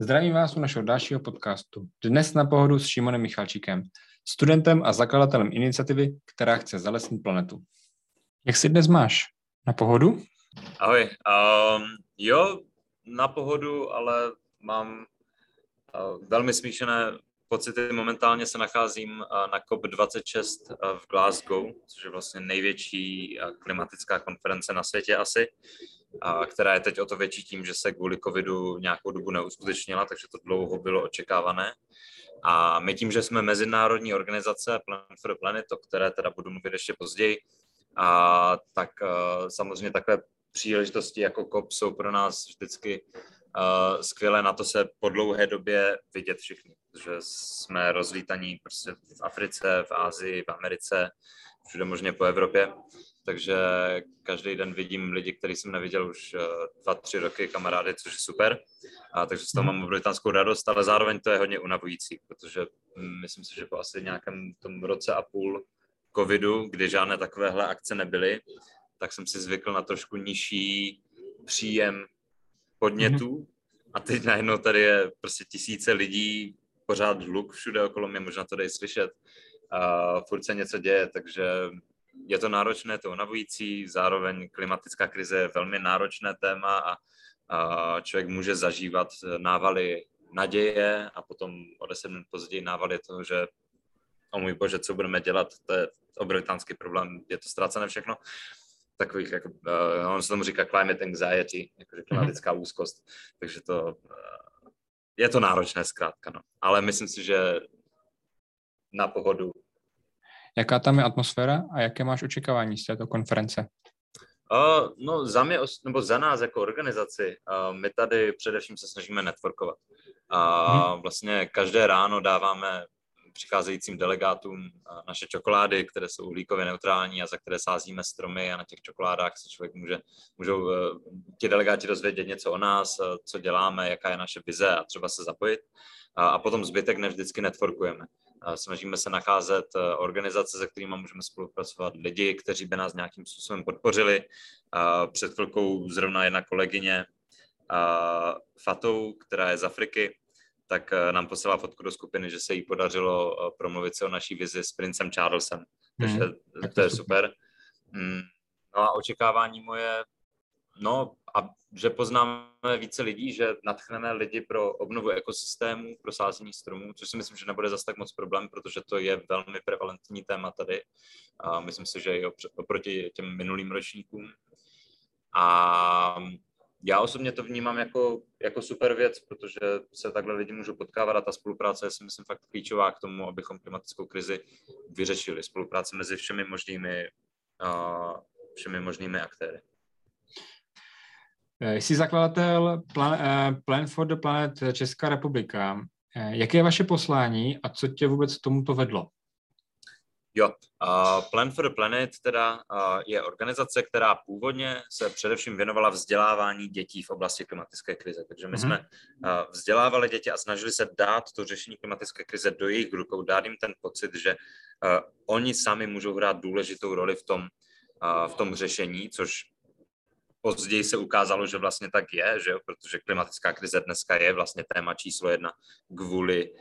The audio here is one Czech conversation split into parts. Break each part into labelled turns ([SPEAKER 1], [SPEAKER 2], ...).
[SPEAKER 1] Zdravím vás u našeho dalšího podcastu. Dnes na pohodu s Šimonem Michalčíkem, studentem a zakladatelem iniciativy, která chce zalesnit planetu. Jak si dnes máš? Na pohodu?
[SPEAKER 2] Ahoj. Um, jo, na pohodu, ale mám uh, velmi smíšené pocity. Momentálně se nacházím uh, na COP26 uh, v Glasgow, což je vlastně největší uh, klimatická konference na světě asi a která je teď o to větší tím, že se kvůli covidu nějakou dobu neuskutečnila, takže to dlouho bylo očekávané. A my tím, že jsme mezinárodní organizace Plan for the Planet, o které teda budu mluvit ještě později, a tak uh, samozřejmě takové příležitosti jako COP jsou pro nás vždycky uh, skvělé na to se po dlouhé době vidět všichni, protože jsme rozlítaní prostě v Africe, v Ázii, v Americe, všude možně po Evropě takže každý den vidím lidi, který jsem neviděl už eh, dva, tři roky, kamarády, což je super. A takže z toho mhm. mám obrovitánskou radost, ale zároveň to je hodně unavující, protože myslím si, že po asi nějakém tom roce a půl covidu, kdy žádné takovéhle akce nebyly, tak jsem si zvykl na trošku nižší příjem podnětů mhm. a teď najednou tady je prostě tisíce lidí, pořád hluk všude okolo mě, možná to dej slyšet. A furt se něco děje, takže je to náročné, to unavující, zároveň klimatická krize je velmi náročné téma a, a člověk může zažívat návaly naděje a potom o deset minut později návaly toho, že o můj bože, co budeme dělat, to je obrovitánský problém, je to ztracené všechno. Takových, jako, uh, on se tomu říká climate anxiety, jakože klimatická mm-hmm. úzkost, takže to, uh, je to náročné zkrátka, no. Ale myslím si, že na pohodu
[SPEAKER 1] Jaká tam je atmosféra a jaké máš očekávání z této konference?
[SPEAKER 2] Uh, no za mě, nebo za nás jako organizaci, uh, my tady především se snažíme networkovat. A uh, hmm. vlastně každé ráno dáváme přicházejícím delegátům naše čokolády, které jsou uhlíkově neutrální a za které sázíme stromy a na těch čokoládách se člověk může, můžou ti delegáti dozvědět něco o nás, co děláme, jaká je naše vize a třeba se zapojit. A potom zbytek nevždycky networkujeme. Snažíme se nacházet eh, organizace, se kterými můžeme spolupracovat, lidi, kteří by nás nějakým způsobem podpořili. Před chvilkou zrovna jedna kolegyně Fatou, která je z Afriky, tak eh, nám poslala fotku do skupiny, že se jí podařilo eh, promluvit se o naší vizi s princem Charlesem. Takže hmm, to je super. super. Mm, no a očekávání moje No a že poznáme více lidí, že natchneme lidi pro obnovu ekosystému, pro sázení stromů, což si myslím, že nebude zase tak moc problém, protože to je velmi prevalentní téma tady. A myslím si, že i oproti těm minulým ročníkům. A já osobně to vnímám jako, jako super věc, protože se takhle lidi můžou potkávat a ta spolupráce je si myslím fakt klíčová k tomu, abychom klimatickou krizi vyřešili. Spolupráce mezi všemi možnými, uh, všemi možnými aktéry.
[SPEAKER 1] Eh, jsi zakladatel Plan, uh, Plan for the Planet Česká republika. Uh, jaké je vaše poslání a co tě vůbec k tomuto vedlo?
[SPEAKER 2] Jo, uh, Plan for the Planet teda uh, je organizace, která původně se především věnovala vzdělávání dětí v oblasti klimatické krize. Takže my mm-hmm. jsme uh, vzdělávali děti a snažili se dát to řešení klimatické krize do jejich rukou, dát jim ten pocit, že uh, oni sami můžou hrát důležitou roli v tom, uh, v tom řešení, což Později se ukázalo, že vlastně tak je, že jo? protože klimatická krize dneska je vlastně téma číslo jedna kvůli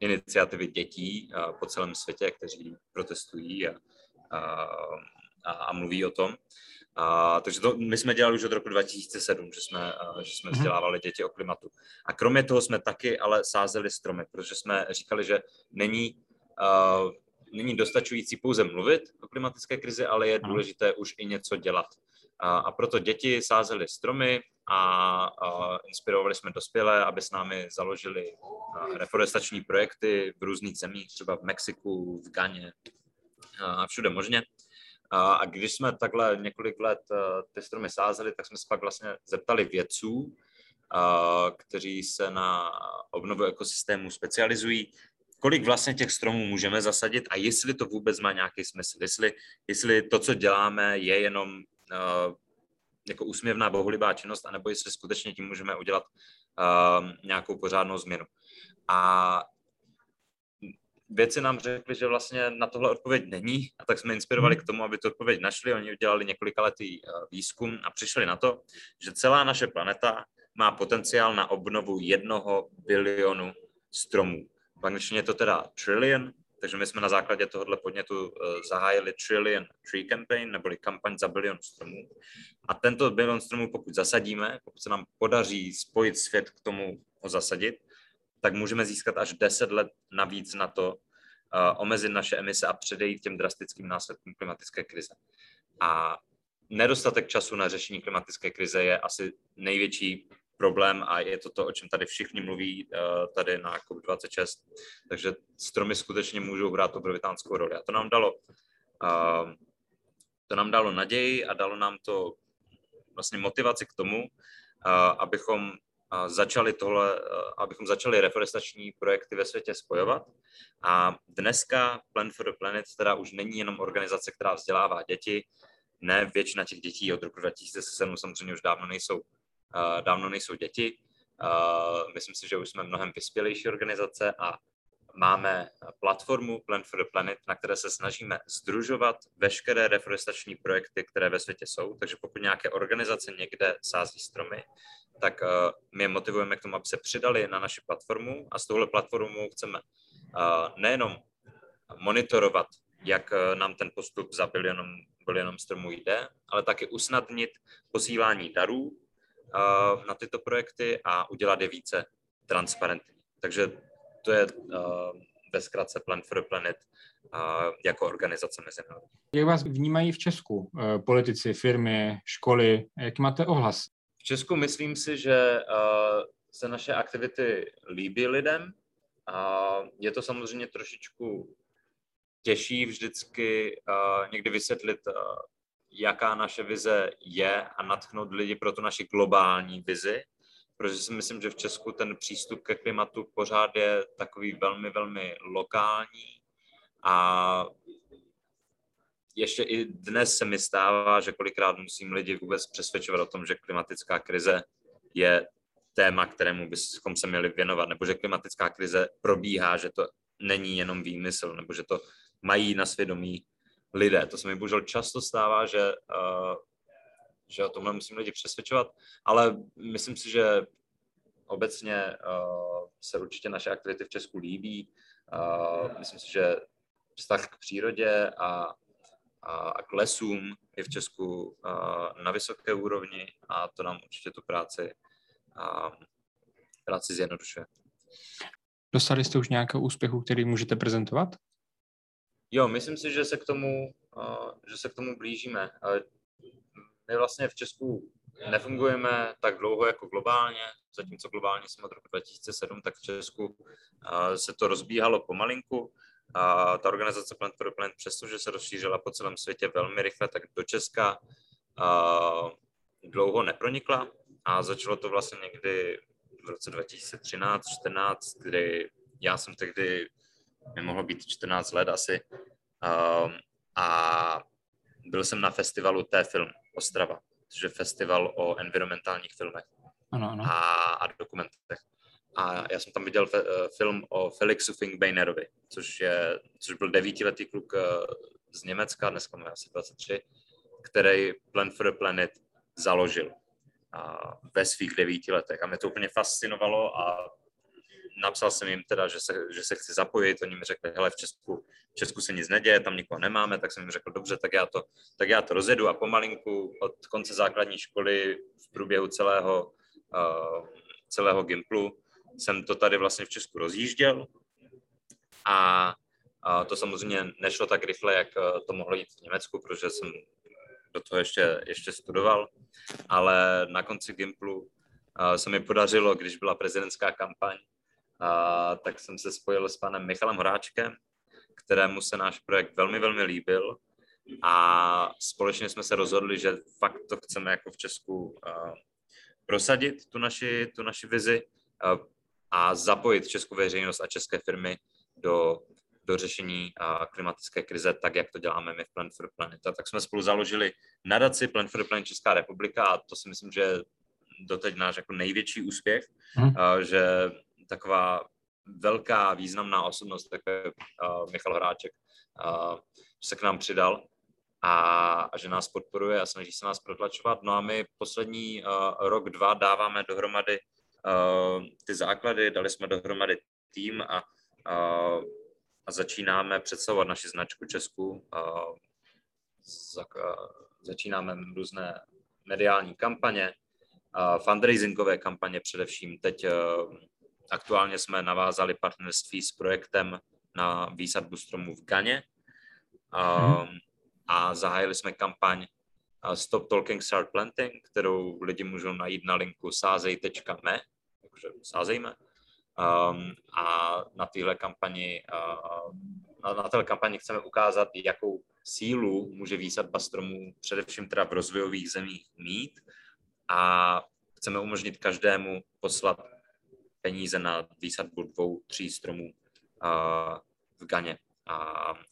[SPEAKER 2] iniciativy dětí po celém světě, kteří protestují a, a, a mluví o tom. A, takže to my jsme dělali už od roku 2007, že jsme, že jsme mhm. vzdělávali děti o klimatu. A kromě toho jsme taky ale sázeli stromy, protože jsme říkali, že není, uh, není dostačující pouze mluvit o klimatické krizi, ale je důležité už i něco dělat. A, proto děti sázely stromy a, inspirovali jsme dospělé, aby s námi založili reforestační projekty v různých zemích, třeba v Mexiku, v Ganě a všude možně. A, když jsme takhle několik let ty stromy sázeli, tak jsme se pak vlastně zeptali vědců, kteří se na obnovu ekosystému specializují, kolik vlastně těch stromů můžeme zasadit a jestli to vůbec má nějaký smysl, jestli, jestli to, co děláme, je jenom jako úsměvná bohulibá činnost, anebo jestli skutečně tím můžeme udělat uh, nějakou pořádnou změnu. A věci nám řekli, že vlastně na tohle odpověď není, a tak jsme inspirovali mhm. k tomu, aby tu odpověď našli. Oni udělali několika letý uh, výzkum a přišli na to, že celá naše planeta má potenciál na obnovu jednoho bilionu stromů. V angličtině je to teda trillion, takže my jsme na základě tohohle podnětu uh, zahájili Trillion Tree Campaign, neboli kampaň za bilion stromů. A tento bilion stromů, pokud zasadíme, pokud se nám podaří spojit svět k tomu ho zasadit, tak můžeme získat až 10 let navíc na to, uh, omezit naše emise a předejít těm drastickým následkům klimatické krize. A nedostatek času na řešení klimatické krize je asi největší problém a je to to, o čem tady všichni mluví uh, tady na COP26. Takže stromy skutečně můžou hrát obrovitánskou roli. A to nám dalo, uh, to nám dalo naději a dalo nám to vlastně motivaci k tomu, uh, abychom začali tohle, abychom začali reforestační projekty ve světě spojovat. A dneska Plan for the Planet teda už není jenom organizace, která vzdělává děti, ne většina těch dětí od roku 2007 samozřejmě už dávno nejsou dávno nejsou děti. Myslím si, že už jsme mnohem vyspělejší organizace a máme platformu Plan for the Planet, na které se snažíme združovat veškeré reforestační projekty, které ve světě jsou. Takže pokud nějaké organizace někde sází stromy, tak my je motivujeme k tomu, aby se přidali na naši platformu a s touhle platformou chceme nejenom monitorovat, jak nám ten postup za bilionem, bilionem stromů jde, ale taky usnadnit posílání darů na tyto projekty a udělat je více transparentní. Takže to je ve zkratce Plan for the Planet jako organizace mezinárodní.
[SPEAKER 1] Jak vás vnímají v Česku e, politici, firmy, školy? Jaký máte ohlas?
[SPEAKER 2] V Česku myslím si, že se naše aktivity líbí lidem. Je to samozřejmě trošičku těžší vždycky někdy vysvětlit jaká naše vize je a natchnout lidi pro tu naši globální vizi, protože si myslím, že v Česku ten přístup ke klimatu pořád je takový velmi, velmi lokální a ještě i dnes se mi stává, že kolikrát musím lidi vůbec přesvědčovat o tom, že klimatická krize je téma, kterému bychom se měli věnovat, nebo že klimatická krize probíhá, že to není jenom výmysl, nebo že to mají na svědomí lidé. To se mi bohužel často stává, že, uh, že o tomhle musím lidi přesvědčovat, ale myslím si, že obecně uh, se určitě naše aktivity v Česku líbí. Uh, myslím si, že vztah k přírodě a, a, a k lesům je v Česku uh, na vysoké úrovni a to nám určitě tu práci, uh, práci zjednodušuje.
[SPEAKER 1] Dostali jste už nějakého úspěchu, který můžete prezentovat?
[SPEAKER 2] Jo, myslím si, že se k tomu, že se k tomu blížíme. My vlastně v Česku nefungujeme tak dlouho jako globálně, zatímco globálně jsme od roku 2007, tak v Česku se to rozbíhalo pomalinku. A ta organizace Plant for Plant, přestože se rozšířila po celém světě velmi rychle, tak do Česka dlouho nepronikla a začalo to vlastně někdy v roce 2013-14, kdy já jsem tehdy mi mohlo být 14 let asi. Um, a byl jsem na festivalu T-Film Ostrava, což je festival o environmentálních filmech
[SPEAKER 1] ano, ano.
[SPEAKER 2] A, a dokumentech. A já jsem tam viděl fe, uh, film o Felixu Fingbainerovi, což, je, což byl devítiletý kluk uh, z Německa, dneska má asi 23, který Plan for the Planet založil a ve svých devíti letech. A mě to úplně fascinovalo a napsal jsem jim teda, že se, že se chci zapojit, oni mi řekli, hele, v Česku, v Česku se nic neděje, tam nikoho nemáme, tak jsem jim řekl, dobře, tak já to, tak já to rozjedu. A pomalinku od konce základní školy v průběhu celého, uh, celého Gimplu jsem to tady vlastně v Česku rozjížděl. A uh, to samozřejmě nešlo tak rychle, jak uh, to mohlo jít v Německu, protože jsem do toho ještě, ještě studoval, ale na konci Gimplu uh, se mi podařilo, když byla prezidentská kampaň, a, tak jsem se spojil s panem Michalem Horáčkem, kterému se náš projekt velmi, velmi líbil a společně jsme se rozhodli, že fakt to chceme jako v Česku a, prosadit, tu naši, tu naši vizi a, a zapojit českou veřejnost a české firmy do, do řešení a, klimatické krize, tak jak to děláme my v Plan for Planet. A tak jsme spolu založili nadaci Plan for Planet Česká republika a to si myslím, že je doteď náš jako největší úspěch, hmm. že taková velká významná osobnost, tak je uh, Michal Hráček, uh, se k nám přidal a, a že nás podporuje a snaží se nás protlačovat. No a my poslední uh, rok, dva dáváme dohromady uh, ty základy, dali jsme dohromady tým a, uh, a začínáme představovat naši značku Česku. Uh, za, uh, začínáme různé mediální kampaně, uh, fundraisingové kampaně především. Teď uh, aktuálně jsme navázali partnerství s projektem na výsadbu stromů v Ganě. Um, a zahájili jsme kampaň Stop Talking, Start Planting, kterou lidi můžou najít na linku sázej.me, takže sázejme. Um, a na téhle kampani, uh, na, na téhle kampani chceme ukázat, jakou sílu může výsadba stromů především teda v rozvojových zemích mít a chceme umožnit každému poslat peníze na výsadbu dvou, tří stromů v Ganě a,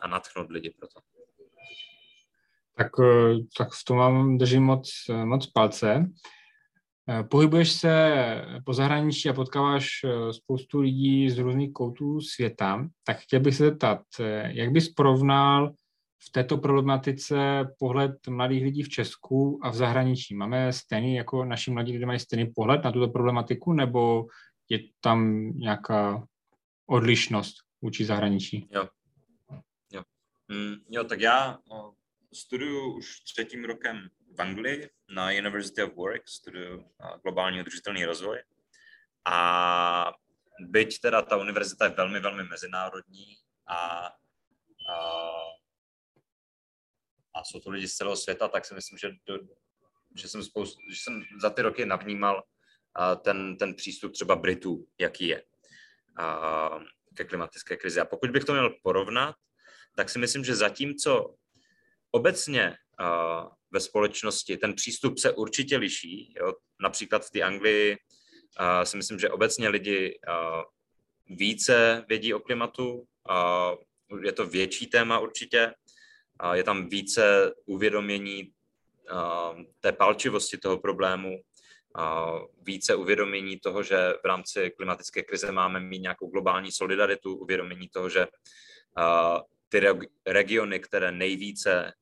[SPEAKER 2] a natchnout lidi pro to.
[SPEAKER 1] Tak, eh, tak v tom vám držím moc, eh, moc palce. Eh, pohybuješ se po zahraničí a potkáváš spoustu lidí z různých koutů světa, tak chtěl bych se zeptat, jak bys porovnal v této problematice pohled mladých lidí v Česku a v zahraničí? Máme stejný, jako naši mladí lidé mají stejný pohled na tuto problematiku, nebo je tam nějaká odlišnost vůči zahraničí?
[SPEAKER 2] Jo. Jo. Mm, jo, tak já studuju už třetím rokem v Anglii na University of Warwick, studuju globální udržitelný rozvoj. A byť teda ta univerzita je velmi, velmi mezinárodní a, a, a jsou to lidi z celého světa, tak si myslím, že, do, že, jsem, spoustu, že jsem za ty roky navnímal ten, ten přístup třeba Britů, jaký je ke klimatické krizi. A pokud bych to měl porovnat, tak si myslím, že zatímco obecně ve společnosti ten přístup se určitě liší. Jo? Například v té Anglii si myslím, že obecně lidi více vědí o klimatu, je to větší téma určitě, je tam více uvědomění té palčivosti toho problému, více uvědomění toho, že v rámci klimatické krize máme mít nějakou globální solidaritu, uvědomění toho, že ty regiony, které nejvíce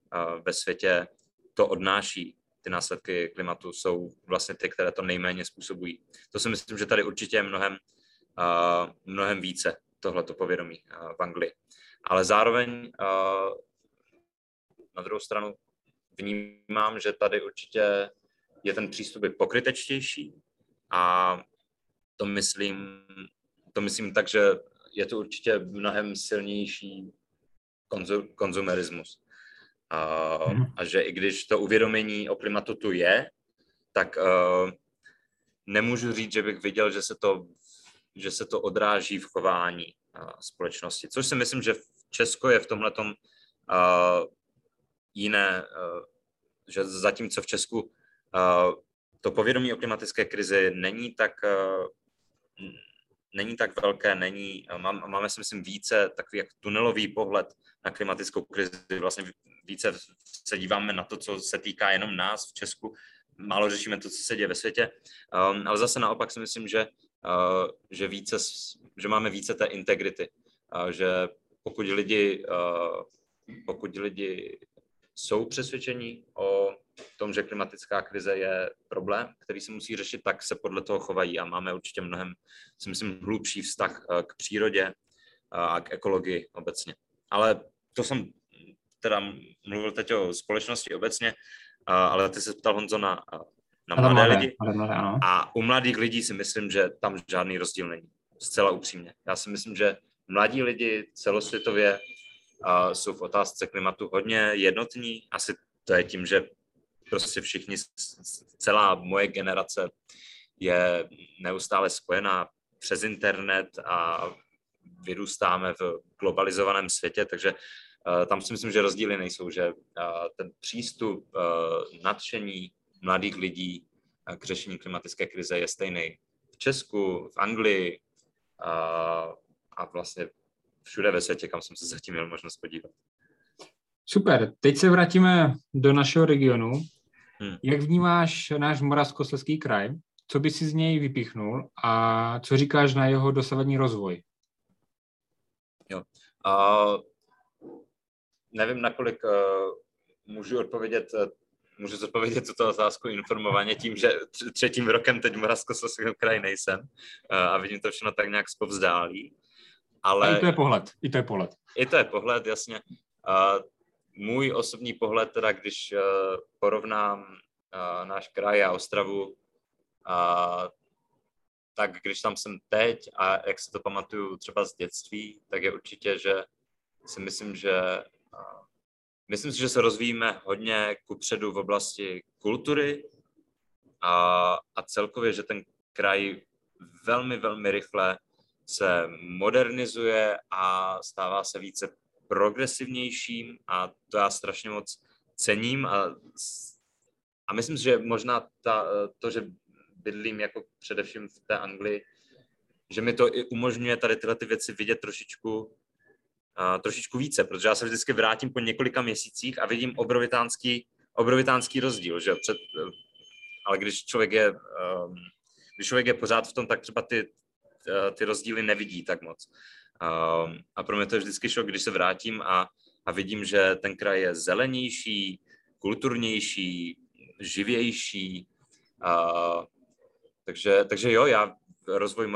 [SPEAKER 2] ve světě to odnáší, ty následky klimatu, jsou vlastně ty, které to nejméně způsobují. To si myslím, že tady určitě je mnohem, mnohem více tohleto povědomí v Anglii. Ale zároveň na druhou stranu vnímám, že tady určitě je ten přístup pokrytečtější a to myslím, to myslím tak, že je to určitě mnohem silnější konzumerismus. A, mhm. a že i když to uvědomění o klimatu tu je, tak uh, nemůžu říct, že bych viděl, že se to, že se to odráží v chování uh, společnosti. Což si myslím, že v Česku je v tomhle uh, jiné, uh, že zatímco v Česku uh, to povědomí o klimatické krizi není tak uh, není tak velké, není, máme si myslím více takový jak tunelový pohled na klimatickou krizi, vlastně více se díváme na to, co se týká jenom nás v Česku, málo řešíme to, co se děje ve světě, um, ale zase naopak si myslím, že, že, více, že máme více té integrity, že pokud lidi, pokud lidi jsou přesvědčení o tom, že klimatická krize je problém, který se musí řešit, tak se podle toho chovají a máme určitě mnohem, si myslím, hlubší vztah uh, k přírodě uh, a k ekologii obecně. Ale to jsem teda mluvil teď o společnosti obecně, ale ty se ptal Honzo na, na mladé, mladé lidi. Mladé, ano. A u mladých lidí si myslím, že tam žádný rozdíl není. Zcela upřímně. Já si myslím, že mladí lidi celosvětově jsou v otázce klimatu hodně jednotní. Asi to je tím, že prostě všichni, celá moje generace je neustále spojená přes internet a vyrůstáme v globalizovaném světě, takže uh, tam si myslím, že rozdíly nejsou, že uh, ten přístup uh, nadšení mladých lidí k řešení klimatické krize je stejný v Česku, v Anglii a vlastně všude ve světě, kam jsem se zatím měl možnost podívat.
[SPEAKER 1] Super, teď se vrátíme do našeho regionu. Hmm. Jak vnímáš náš Moravskoslezský kraj? Co by si z něj vypíchnul a co říkáš na jeho dosavadní rozvoj?
[SPEAKER 2] Jo. Uh, nevím, nakolik uh, můžu odpovědět můžu zodpovědět tuto otázku informovaně tím, že třetím rokem teď v Moravskoslezském kraji nejsem a vidím to všechno tak nějak zpovzdálí.
[SPEAKER 1] Ale... A i to je pohled, i to je pohled.
[SPEAKER 2] I to je pohled, jasně. Můj osobní pohled, teda když porovnám náš kraj a Ostravu, tak když tam jsem teď a jak se to pamatuju třeba z dětství, tak je určitě, že si myslím, že myslím si, že se rozvíjíme hodně kupředu v oblasti kultury a, a celkově, že ten kraj velmi, velmi rychle se modernizuje a stává se více progresivnějším a to já strašně moc cením a, a myslím že možná ta, to, že bydlím jako především v té Anglii, že mi to i umožňuje tady tyhle ty věci vidět trošičku, uh, trošičku více, protože já se vždycky vrátím po několika měsících a vidím obrovitánský, obrovitánský rozdíl, že před, ale když člověk je, um, když člověk je pořád v tom, tak třeba ty, uh, ty rozdíly nevidí tak moc. Um, a pro mě to je vždycky šok, když se vrátím a, a vidím, že ten kraj je zelenější, kulturnější, živější, uh, takže, takže jo, já rozvoj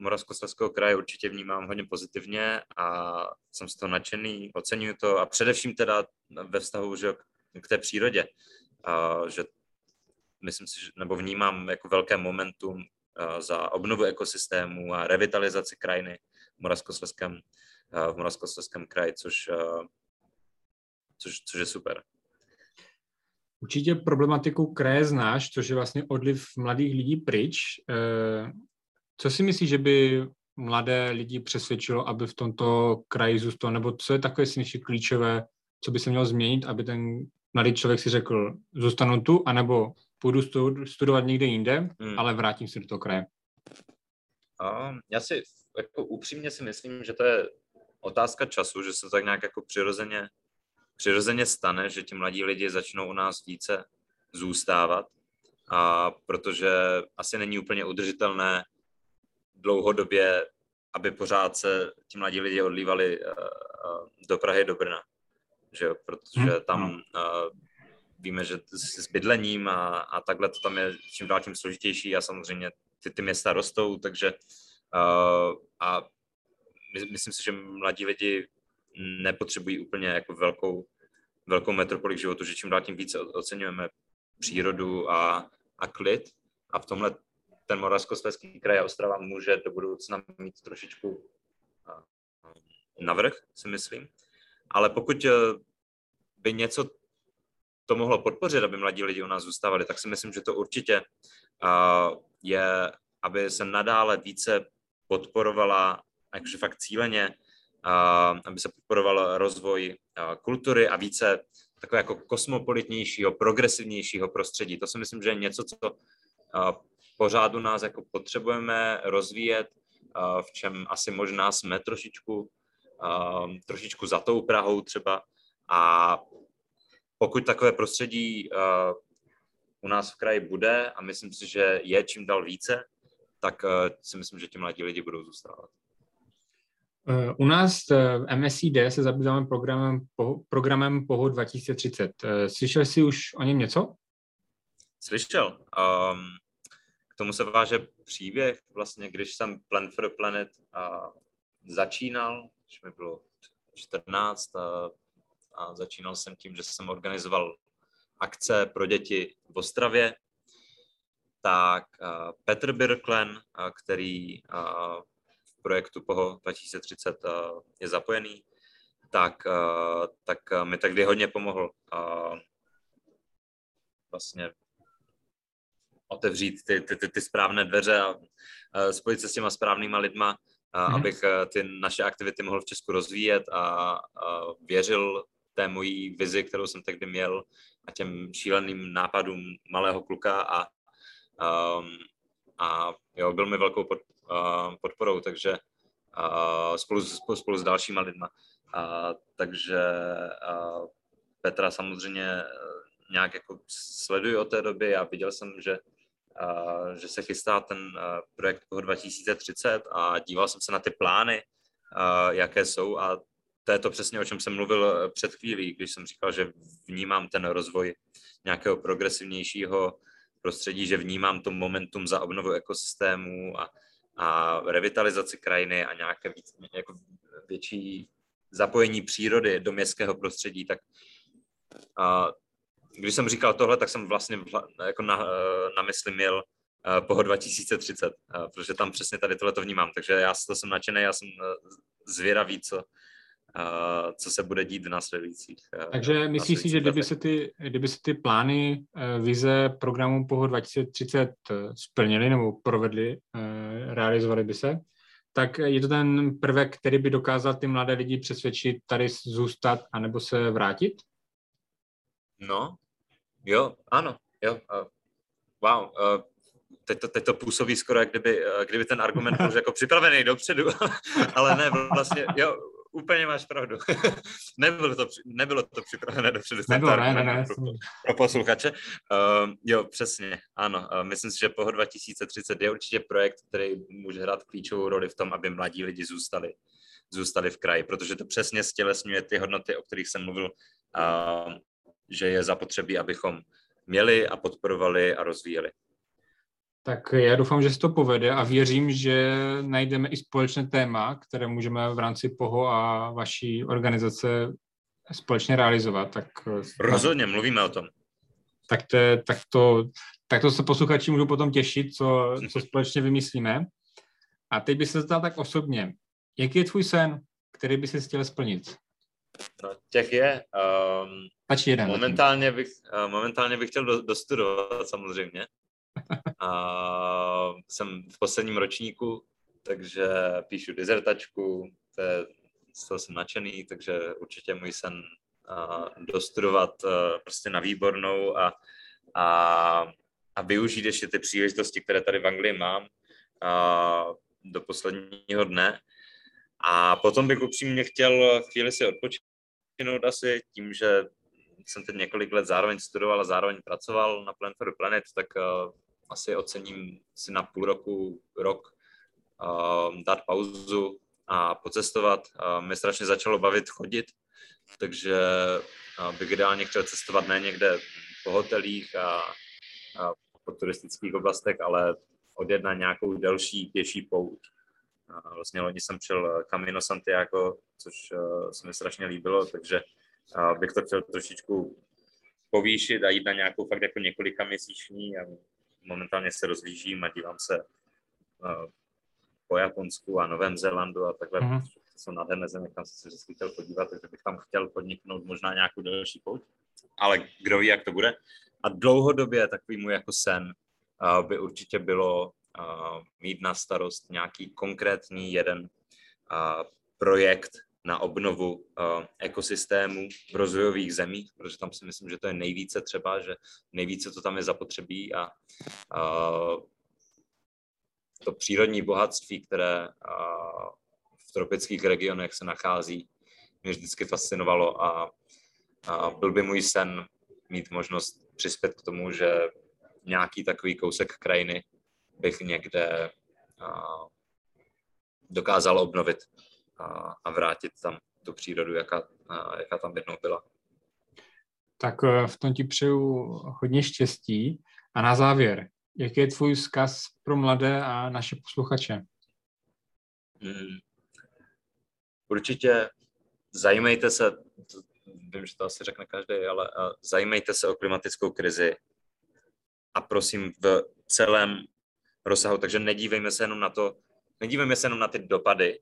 [SPEAKER 2] Moravskoslezského kraje určitě vnímám hodně pozitivně a jsem z toho nadšený, oceňuju to a především teda ve vztahu že, k té přírodě, a, že myslím si, že, nebo vnímám jako velké momentum a, za obnovu ekosystému a revitalizaci krajiny v Moravskoslezském, v Moravskoslezském kraji, což, a, což, což je super.
[SPEAKER 1] Určitě problematiku kraje znáš, což je vlastně odliv mladých lidí pryč. Eh, co si myslíš, že by mladé lidi přesvědčilo, aby v tomto kraji zůstal, nebo co je takové si myslíš klíčové, co by se mělo změnit, aby ten mladý člověk si řekl, zůstanu tu, anebo půjdu studovat někde jinde, hmm. ale vrátím se do toho kraje?
[SPEAKER 2] Um, já si jako upřímně si myslím, že to je otázka času, že se tak nějak jako přirozeně přirozeně stane, že ti mladí lidi začnou u nás více zůstávat, a protože asi není úplně udržitelné dlouhodobě, aby pořád se ti mladí lidi odlívali uh, do Prahy, do Brna. Že jo? Protože hmm, tam uh, víme, že s bydlením a, a takhle to tam je čím dál tím složitější a samozřejmě ty, ty města rostou, takže uh, a my, myslím si, že mladí lidi nepotřebují úplně jako velkou, velkou metropoli k životu, že čím dál tím více oceňujeme přírodu a, a klid. A v tomhle ten Moravskoslezský kraj a Ostrava může do budoucna mít trošičku navrh, si myslím. Ale pokud e, by něco to mohlo podpořit, aby mladí lidi u nás zůstávali, tak si myslím, že to určitě je, aby se nadále více podporovala, jakože fakt cíleně, aby se podporoval rozvoj kultury a více takové jako kosmopolitnějšího, progresivnějšího prostředí. To si myslím, že je něco, co pořád u nás jako potřebujeme rozvíjet, v čem asi možná jsme trošičku, trošičku za tou Prahou třeba. A pokud takové prostředí u nás v kraji bude, a myslím si, že je čím dál více, tak si myslím, že ti mladí lidi budou zůstávat.
[SPEAKER 1] Eh, u nás v MSID se zabýváme programem, programem POHO 2030. Eh, slyšel jsi už o něm něco?
[SPEAKER 2] Slyšel. Um, k tomu se váže příběh, vlastně, když jsem Plan for the Planet uh, začínal, když mi bylo 14 a, a začínal jsem tím, že jsem organizoval akce pro děti v Ostravě, tak uh, Petr Birklen, uh, který uh, projektu POHO 2030 eh, je zapojený, tak, eh, tak eh, mi tak hodně pomohl vlastně otevřít ty, ty, ty, ty správné dveře a spojit se s těma správnýma lidma, mm-hmm. abych ty naše aktivity mohl v Česku rozvíjet a, a věřil té mojí vizi, kterou jsem tehdy měl a těm šíleným nápadům malého kluka a, um, a jo, byl mi velkou pod, podporou, takže spolu, spolu, spolu s dalšíma lidma. A, takže a Petra samozřejmě nějak jako sleduji od té doby a viděl jsem, že, a, že se chystá ten e, projekt toho 2030 a díval jsem se na ty plány, a, jaké jsou a to je to přesně, o čem jsem mluvil před chvílí, když jsem říkal, že vnímám ten rozvoj nějakého progresivnějšího prostředí, že vnímám to momentum za obnovu ekosystému a, a revitalizaci krajiny a nějaké víc, jako větší zapojení přírody do městského prostředí, tak a, když jsem říkal tohle, tak jsem vlastně jako na, na mysli měl po 2030, protože tam přesně tady tohle to vnímám, takže já to jsem nadšený, já jsem zvědavý, co, co se bude dít v následujících.
[SPEAKER 1] Takže myslíš si, že kdyby se, ty, kdyby se ty plány, vize programu POHO 2030 splnily nebo provedly, realizovaly by se, tak je to ten prvek, který by dokázal ty mladé lidi přesvědčit tady zůstat anebo se vrátit?
[SPEAKER 2] No, jo, ano, jo. Uh, wow, uh, teď to, teď to působí skoro, jak kdyby, kdyby ten argument byl jako připravený dopředu, ale ne, vlastně, jo, úplně máš pravdu. nebylo, to, nebylo to připravené dopředu.
[SPEAKER 1] Nebylo, ne, ne, ne.
[SPEAKER 2] Pro, pro posluchače. Uh, jo, přesně, ano. Uh, myslím si, že POHO 2030 je určitě projekt, který může hrát klíčovou roli v tom, aby mladí lidi zůstali, zůstali v kraji, protože to přesně stělesňuje ty hodnoty, o kterých jsem mluvil, uh, že je zapotřebí, abychom měli a podporovali a rozvíjeli.
[SPEAKER 1] Tak já doufám, že se to povede a věřím, že najdeme i společné téma, které můžeme v rámci POHO a vaší organizace společně realizovat. Tak,
[SPEAKER 2] Rozhodně, mluvíme o tom.
[SPEAKER 1] Tak to, tak to, tak to se posluchači můžou potom těšit, co, co společně vymyslíme. A teď bych se zeptal tak osobně. Jaký je tvůj sen, který by si chtěl splnit?
[SPEAKER 2] No, těch je. Um,
[SPEAKER 1] Ač jeden.
[SPEAKER 2] Momentálně bych, uh, momentálně bych chtěl dostudovat samozřejmě. A jsem v posledním ročníku, takže píšu dizertačku, to je, z toho jsem nadšený, takže určitě můj sen uh, dostudovat uh, prostě na výbornou a, a, a využít ještě ty příležitosti, které tady v Anglii mám uh, do posledního dne. A potom bych upřímně chtěl chvíli si odpočinout asi tím, že jsem teď několik let zároveň studoval a zároveň pracoval na Plan for the Planet, tak asi ocením si na půl roku, rok uh, dát pauzu a pocestovat. Uh, mě strašně začalo bavit chodit, takže uh, bych ideálně chtěl cestovat ne někde po hotelích a, a po turistických oblastech, ale odjet na nějakou delší pěší pouť. Uh, vlastně loni jsem šel Camino Santiago, což uh, se mi strašně líbilo, takže uh, bych to chtěl trošičku povýšit a jít na nějakou fakt jako několika měsíční a momentálně se rozlížím a dívám se uh, po Japonsku a Novém Zélandu a takhle. Mm-hmm. To jsou nádherné země, kam jsem se vždycky chtěl podívat, takže bych tam chtěl podniknout možná nějakou další pouť. Ale kdo ví, jak to bude. A dlouhodobě takový můj jako sen uh, by určitě bylo uh, mít na starost nějaký konkrétní jeden uh, projekt, na obnovu uh, ekosystému v rozvojových zemích, protože tam si myslím, že to je nejvíce třeba, že nejvíce to tam je zapotřebí a uh, to přírodní bohatství, které uh, v tropických regionech se nachází, mě vždycky fascinovalo a, byl by můj sen mít možnost přispět k tomu, že nějaký takový kousek krajiny bych někde dokázal obnovit a, a vrátit tam tu přírodu, jaká, a, jaká tam jednou byla.
[SPEAKER 1] Tak eh, v tom ti přeju hodně štěstí. A na závěr, jaký je tvůj vzkaz pro mladé a naše posluchače? Hmm.
[SPEAKER 2] Určitě zajímejte se, vím, že to asi řekne každý, ale zajímejte se o klimatickou krizi a prosím v celém rozsahu, takže nedívejme se jenom na to, nedívejme se jenom na ty dopady,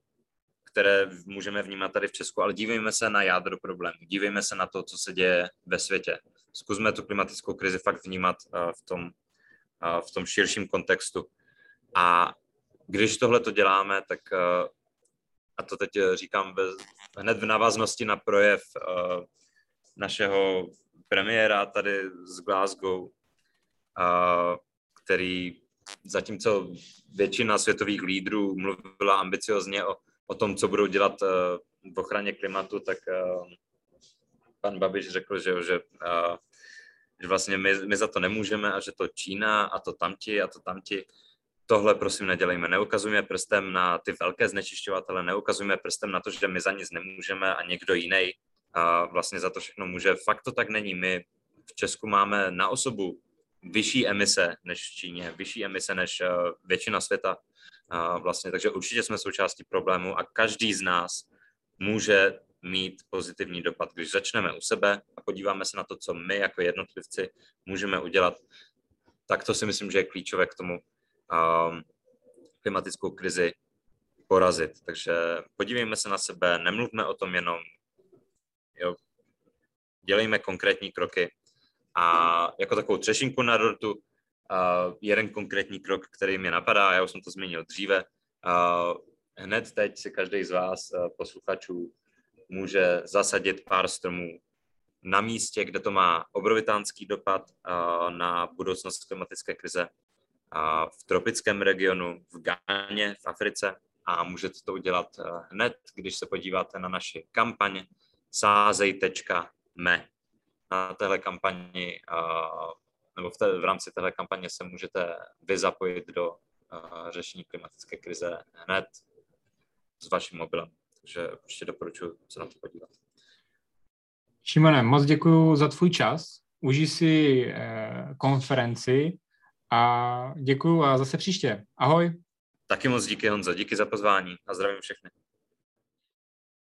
[SPEAKER 2] které můžeme vnímat tady v Česku, ale dívejme se na jádro problému, dívejme se na to, co se děje ve světě. Zkusme tu klimatickou krizi fakt vnímat uh, v tom, uh, v tom širším kontextu. A když tohle to děláme, tak, uh, a to teď říkám bez, hned v návaznosti na projev našeho premiéra tady z Glasgow, který zatímco většina světových lídrů mluvila ambiciozně o o tom, co budou dělat eh, v ochraně klimatu, tak eh, pan Babiš řekl, že, že, eh, že vlastně my, my za to nemůžeme a že to Čína a to tamti a to tamti. tohle prosím nedělejme. Neukazujeme prstem na ty velké znečišťovatele, neukazujeme prstem na to, že my za nic nemůžeme a někdo jiný vlastně za to všechno může. Fakt to tak není. My v Česku máme na osobu vyšší emise než v Číně, vyšší emise než většina světa. Vlastně, takže určitě jsme součástí problému a každý z nás může mít pozitivní dopad. Když začneme u sebe a podíváme se na to, co my jako jednotlivci můžeme udělat, tak to si myslím, že je klíčové k tomu um, klimatickou krizi porazit. Takže podívejme se na sebe, nemluvme o tom jenom, jo, dělejme konkrétní kroky. A jako takovou třešinku na dortu, jeden konkrétní krok, který mě napadá, já už jsem to zmínil dříve, hned teď si každý z vás, posluchačů, může zasadit pár stromů na místě, kde to má obrovitánský dopad na budoucnost klimatické krize v tropickém regionu, v Gáně, v Africe a můžete to udělat hned, když se podíváte na naši kampaň sázej.me. Na téhle kampani nebo v, té, v rámci téhle kampaně se můžete vy zapojit do řešení klimatické krize hned s vaším mobilem. Takže určitě doporučuji se na to podívat.
[SPEAKER 1] Šimone, moc děkuji za tvůj čas. Užij si eh, konferenci a děkuji a zase příště. Ahoj.
[SPEAKER 2] Taky moc díky Honzo, díky za pozvání a zdravím všechny.